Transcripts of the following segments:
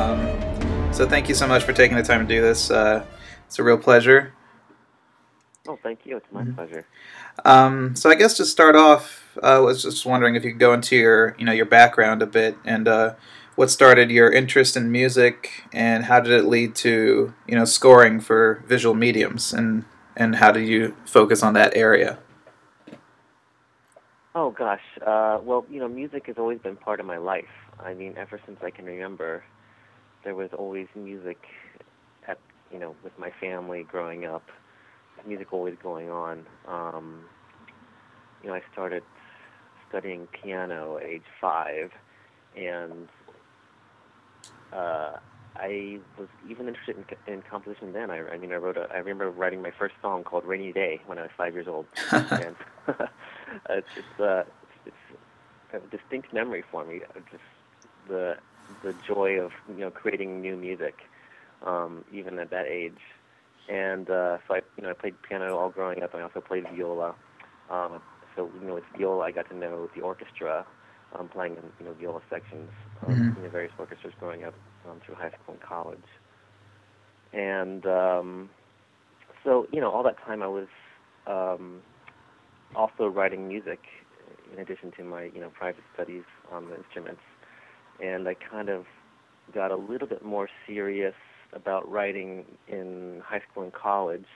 Um, so thank you so much for taking the time to do this. Uh, it's a real pleasure. Oh, thank you. It's my mm-hmm. pleasure. Um, so I guess to start off, I uh, was just wondering if you could go into your, you know, your background a bit and uh, what started your interest in music and how did it lead to, you know, scoring for visual mediums and and how did you focus on that area? Oh gosh, uh, well, you know, music has always been part of my life. I mean, ever since I can remember, there was always music at, you know, with my family growing up music always going on. Um, you know, I started studying piano at age five, and uh, I was even interested in, in composition then. I, I mean, I wrote a. I remember writing my first song called "Rainy Day" when I was five years old, and it's just uh, it's, it's a distinct memory for me. Just the the joy of you know creating new music, um, even at that age and uh, so I, you know, I played piano all growing up. I also played viola. Um, so you know, with viola, I got to know the orchestra, um, playing in you know viola sections um, mm-hmm. in the various orchestras growing up um, through high school and college. And um, so you know, all that time I was um, also writing music in addition to my you know private studies on the instruments, and I kind of got a little bit more serious about writing in high school and college.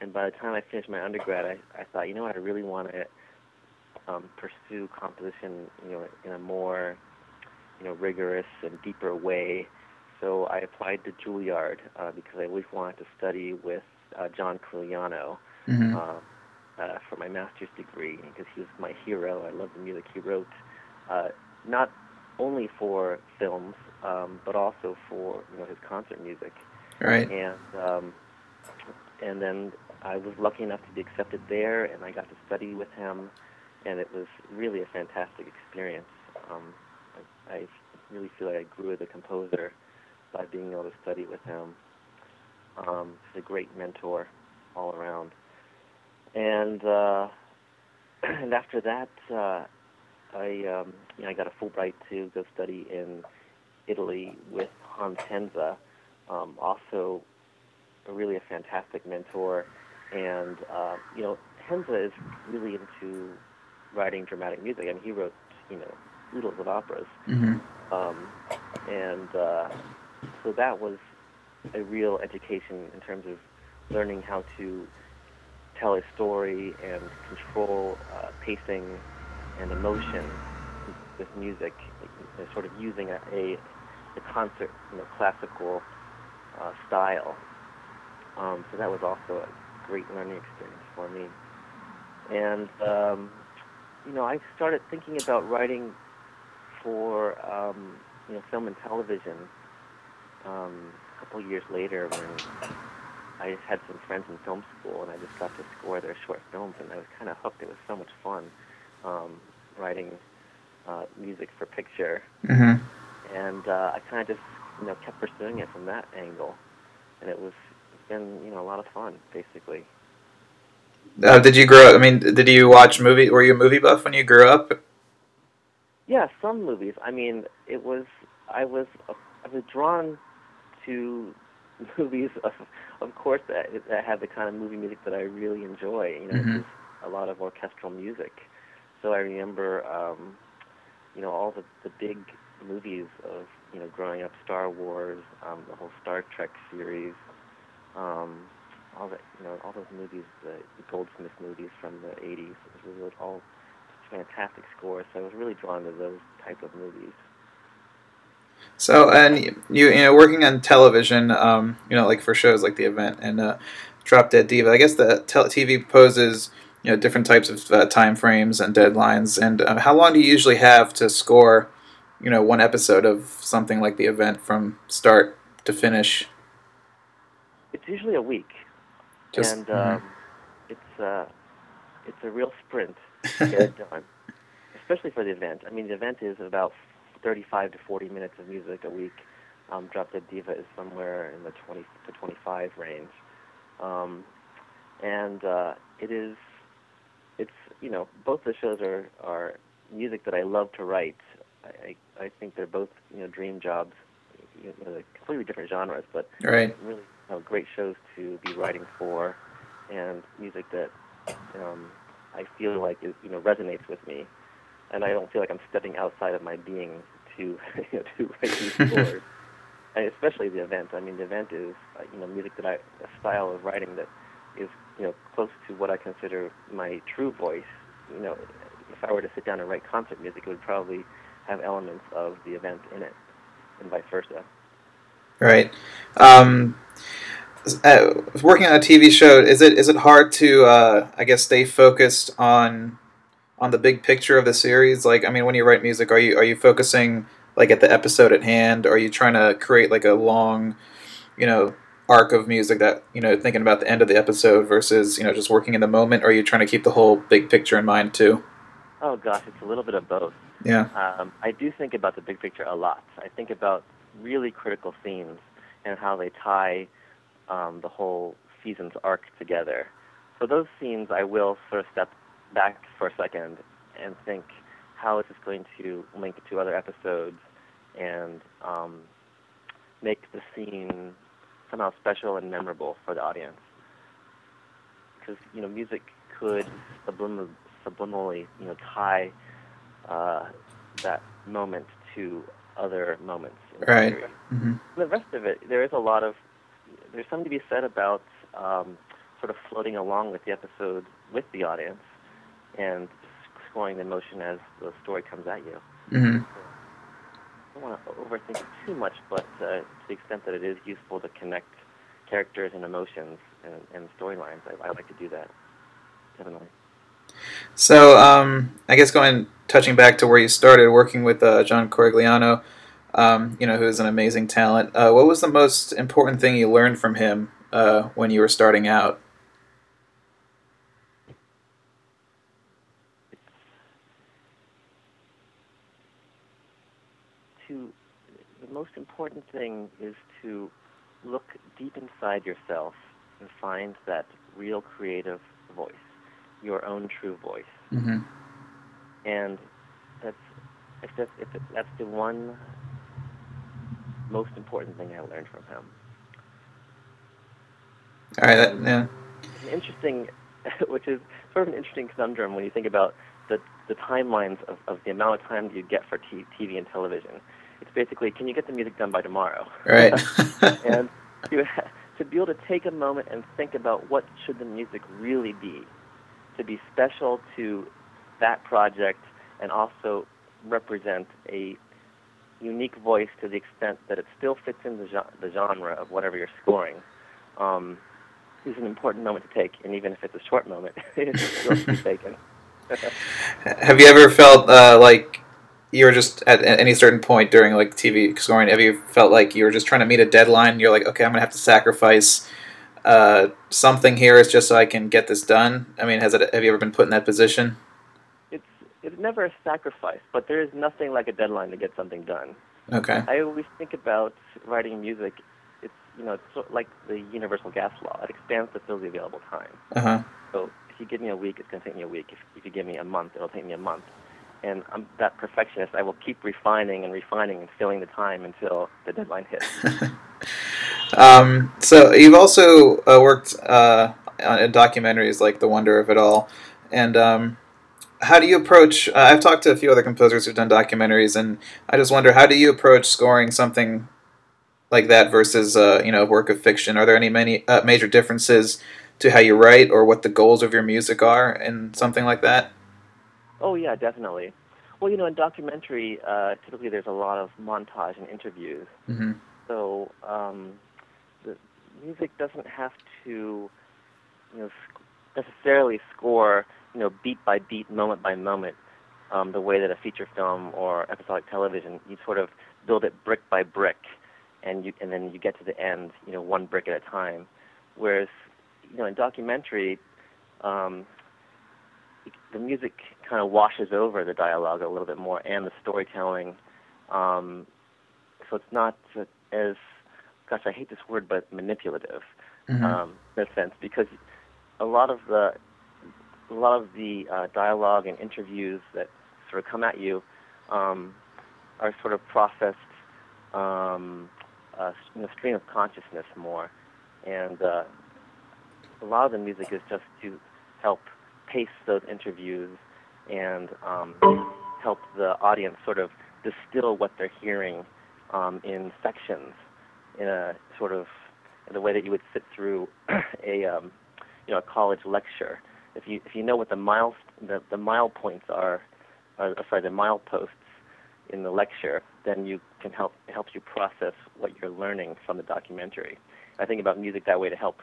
And by the time I finished my undergrad, I, I thought, you know what, I really want to um, pursue composition, you know, in a more, you know, rigorous and deeper way. So I applied to Juilliard uh, because I always wanted to study with uh, John Corigliano mm-hmm. uh, uh, for my master's degree because he was my hero. I love the music he wrote, uh, not only for films um, but also for you know his concert music. Right. And um, and then I was lucky enough to be accepted there, and I got to study with him, and it was really a fantastic experience. Um, I, I really feel like I grew as a composer by being able to study with him. Um, he's a great mentor all around. And uh, and after that, uh, I um, you know I got a Fulbright to go study in Italy with Hans Henze, um, also a really a fantastic mentor. And uh, you know, Henze is really into writing dramatic music. I mean, he wrote you know oodles of operas, mm-hmm. um, and uh, so that was a real education in terms of learning how to tell a story and control uh, pacing and emotion with music, sort of using a, a the concert, you know, classical uh, style. Um, so that was also a great learning experience for me. And um, you know, I started thinking about writing for um, you know film and television um, a couple years later when I just had some friends in film school and I just got to score their short films and I was kind of hooked. It was so much fun um, writing uh, music for picture. Mm-hmm and uh, I kind of just you know kept pursuing it from that angle, and it was it's been you know a lot of fun basically. Uh, did you grow up? I mean, did you watch movie? Were you a movie buff when you grew up? Yeah, some movies. I mean, it was I was I was drawn to movies, of, of course, that that have the kind of movie music that I really enjoy. You know, mm-hmm. a lot of orchestral music. So I remember, um, you know, all the the big movies of you know growing up Star Wars, um, the whole Star Trek series, um, all that you know all those movies, the, Goldsmith movies from the 80s. It was all fantastic scores. So I was really drawn to those type of movies. So and you you know working on television, um, you know like for shows like The Event and uh, Drop Dead Diva. I guess the TV poses you know different types of uh, time frames and deadlines. And uh, how long do you usually have to score you know one episode of something like the event from start to finish? It's usually a week, Just, and mm-hmm. um, it's uh, it's a real sprint to get it done, especially for the event. I mean, the event is about 35 to 40 minutes of music a week. Um, Drop Dead Diva is somewhere in the 20 to 25 range, um, and uh, it is it's you know both the shows are are music that I love to write I, I think they're both you know dream jobs you know, completely different genres, but right. really you know, great shows to be writing for, and music that um, I feel like is you know resonates with me, and I don't feel like I'm stepping outside of my being to you know, to write these scores. And especially the event. I mean, the event is uh, you know music that I a style of writing that is you know close to what I consider my true voice. You know, if I were to sit down and write concert music, it would probably have elements of the event in it, and vice versa. Right. Um, uh, working on a TV show, is it is it hard to uh, I guess stay focused on on the big picture of the series? Like, I mean, when you write music, are you are you focusing like at the episode at hand? Or are you trying to create like a long, you know, arc of music that you know thinking about the end of the episode versus you know just working in the moment? Or are you trying to keep the whole big picture in mind too? Oh gosh, it's a little bit of both. Yeah. Um, I do think about the big picture a lot. I think about really critical themes and how they tie um, the whole season's arc together. For those scenes, I will sort of step back for a second and think, how is this going to link to other episodes and um, make the scene somehow special and memorable for the audience? Because you know, music could sublim- subliminally, you know, tie uh, that moment to other moments. Right. Mm-hmm. The rest of it, there is a lot of, there's something to be said about um, sort of floating along with the episode with the audience and scoring the emotion as the story comes at you. Mm-hmm. I don't want to overthink it too much, but uh, to the extent that it is useful to connect characters and emotions and, and storylines, I, I like to do that. Definitely. So, um, I guess going touching back to where you started working with uh, John Corigliano, um, you know, who is an amazing talent. Uh, what was the most important thing you learned from him uh, when you were starting out? To the most important thing is to look deep inside yourself and find that real creative voice, your own true voice. Mm-hmm. And that's if that's, if that's the one most important thing I learned from him. All right, that, yeah, an interesting, which is sort of an interesting conundrum when you think about the timelines of, of the amount of time that you get for t- TV and television. It's basically, can you get the music done by tomorrow? right. and to, to be able to take a moment and think about what should the music really be, to be special to that project and also represent a unique voice to the extent that it still fits in the, the genre of whatever you're scoring. Um, is an important moment to take, and even if it's a short moment, it's still to be taken. Have you ever felt uh, like you were just at any certain point during like TV scoring? Have you felt like you were just trying to meet a deadline? You're like, okay, I'm gonna have to sacrifice uh, something here, is just so I can get this done. I mean, has it? Have you ever been put in that position? it's it's never a sacrifice, but there is nothing like a deadline to get something done. Okay. I always think about writing music. It's you know it's sort of like the universal gas law. It expands to fill the available time. Uh huh. So you give me a week, it's going to take me a week. If, if you give me a month, it'll take me a month. And I'm that perfectionist. I will keep refining and refining and filling the time until the deadline hits. um, so you've also uh, worked uh, on documentaries like The Wonder of It All, and um, how do you approach? Uh, I've talked to a few other composers who've done documentaries, and I just wonder how do you approach scoring something like that versus uh, you know a work of fiction? Are there any many uh, major differences to how you write or what the goals of your music are and something like that? oh yeah, definitely. Well, you know, in documentary, uh, typically there's a lot of montage and interviews. hmm So um, the music doesn't have to, you know, necessarily score, you know, beat by beat, moment by moment, um, the way that a feature film or episodic television. You sort of build it brick by brick, and you and then you get to the end, you know, one brick at a time. Whereas, you know, in documentary, um, the music kind of washes over the dialogue a little bit more and the storytelling. Um, so it's not uh, as, gosh, I hate this word, but manipulative hmm um, in a sense because a lot of the a lot of the uh, dialogue and interviews that sort of come at you um, are sort of processed um, you know, stream of consciousness more, and uh, a lot of the music is just to help pace those interviews and um, help the audience sort of distill what they're hearing um, in sections in a sort of the way that you would sit through a um, you know a college lecture. If you if you know what the miles the, the mile points are, or, sorry the mile posts in the lecture, then you can help helps you process what you're learning from the documentary. I think about music that way to help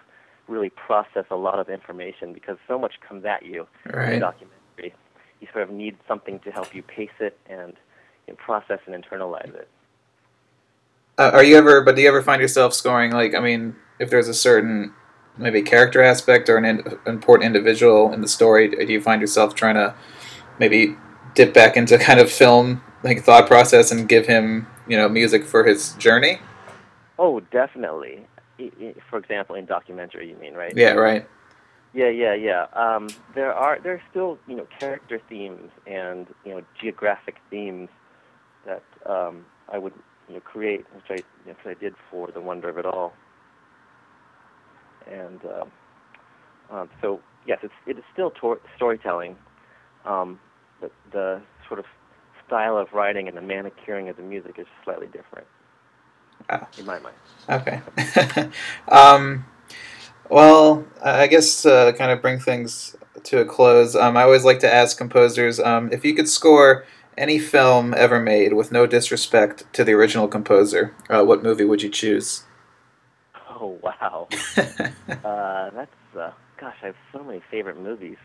really process a lot of information because so much comes at you right. in a documentary. You sort of need something to help you pace it and you know, process and internalize it. Uh, are you ever? But do you ever find yourself scoring like? I mean, if there's a certain maybe character aspect or an in, important individual in the story, do you find yourself trying to maybe dip back into kind of film like thought process and give him you know music for his journey? Oh, definitely. For example, in documentary, you mean, right? Yeah, right. Yeah, yeah, yeah. Um, there are there are still you know character themes and you know geographic themes that um, I would you know create, which I which I did for the wonder of it all. And uh, um, so yes, it's it is still tor- storytelling, um, but the sort of style of writing and the manicuring of the music is slightly different. Oh. In my mind. Okay. um, well, I guess to kind of bring things to a close, um, I always like to ask composers um, if you could score any film ever made with no disrespect to the original composer, uh, what movie would you choose? Oh, wow. uh, that's, uh, gosh, I have so many favorite movies.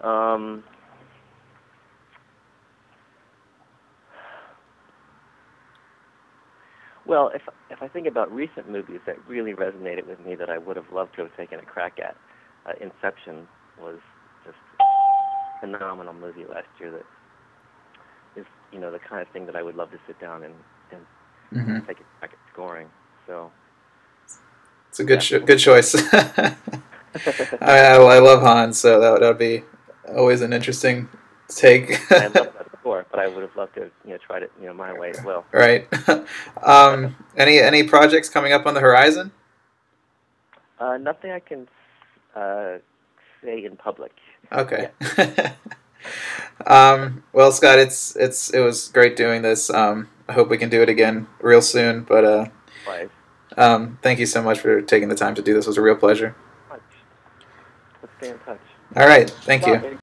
Um, Well, if if I think about recent movies that really resonated with me that I would have loved to have taken a crack at, uh, Inception was just a phenomenal movie last year. That is, you know, the kind of thing that I would love to sit down and and mm-hmm. take a crack at scoring. So it's a good yeah. good choice. I, I love Hans, so that would, that would be always an interesting take. I love before, but I would have loved to you know tried it you know my way as well. Right. um, any any projects coming up on the horizon? Uh, nothing I can uh, say in public. Okay. um, well, Scott, it's it's it was great doing this. Um, I hope we can do it again real soon. But uh, um, thank you so much for taking the time to do this. It was a real pleasure. Let's stay in touch. All right. Thank Bye. you.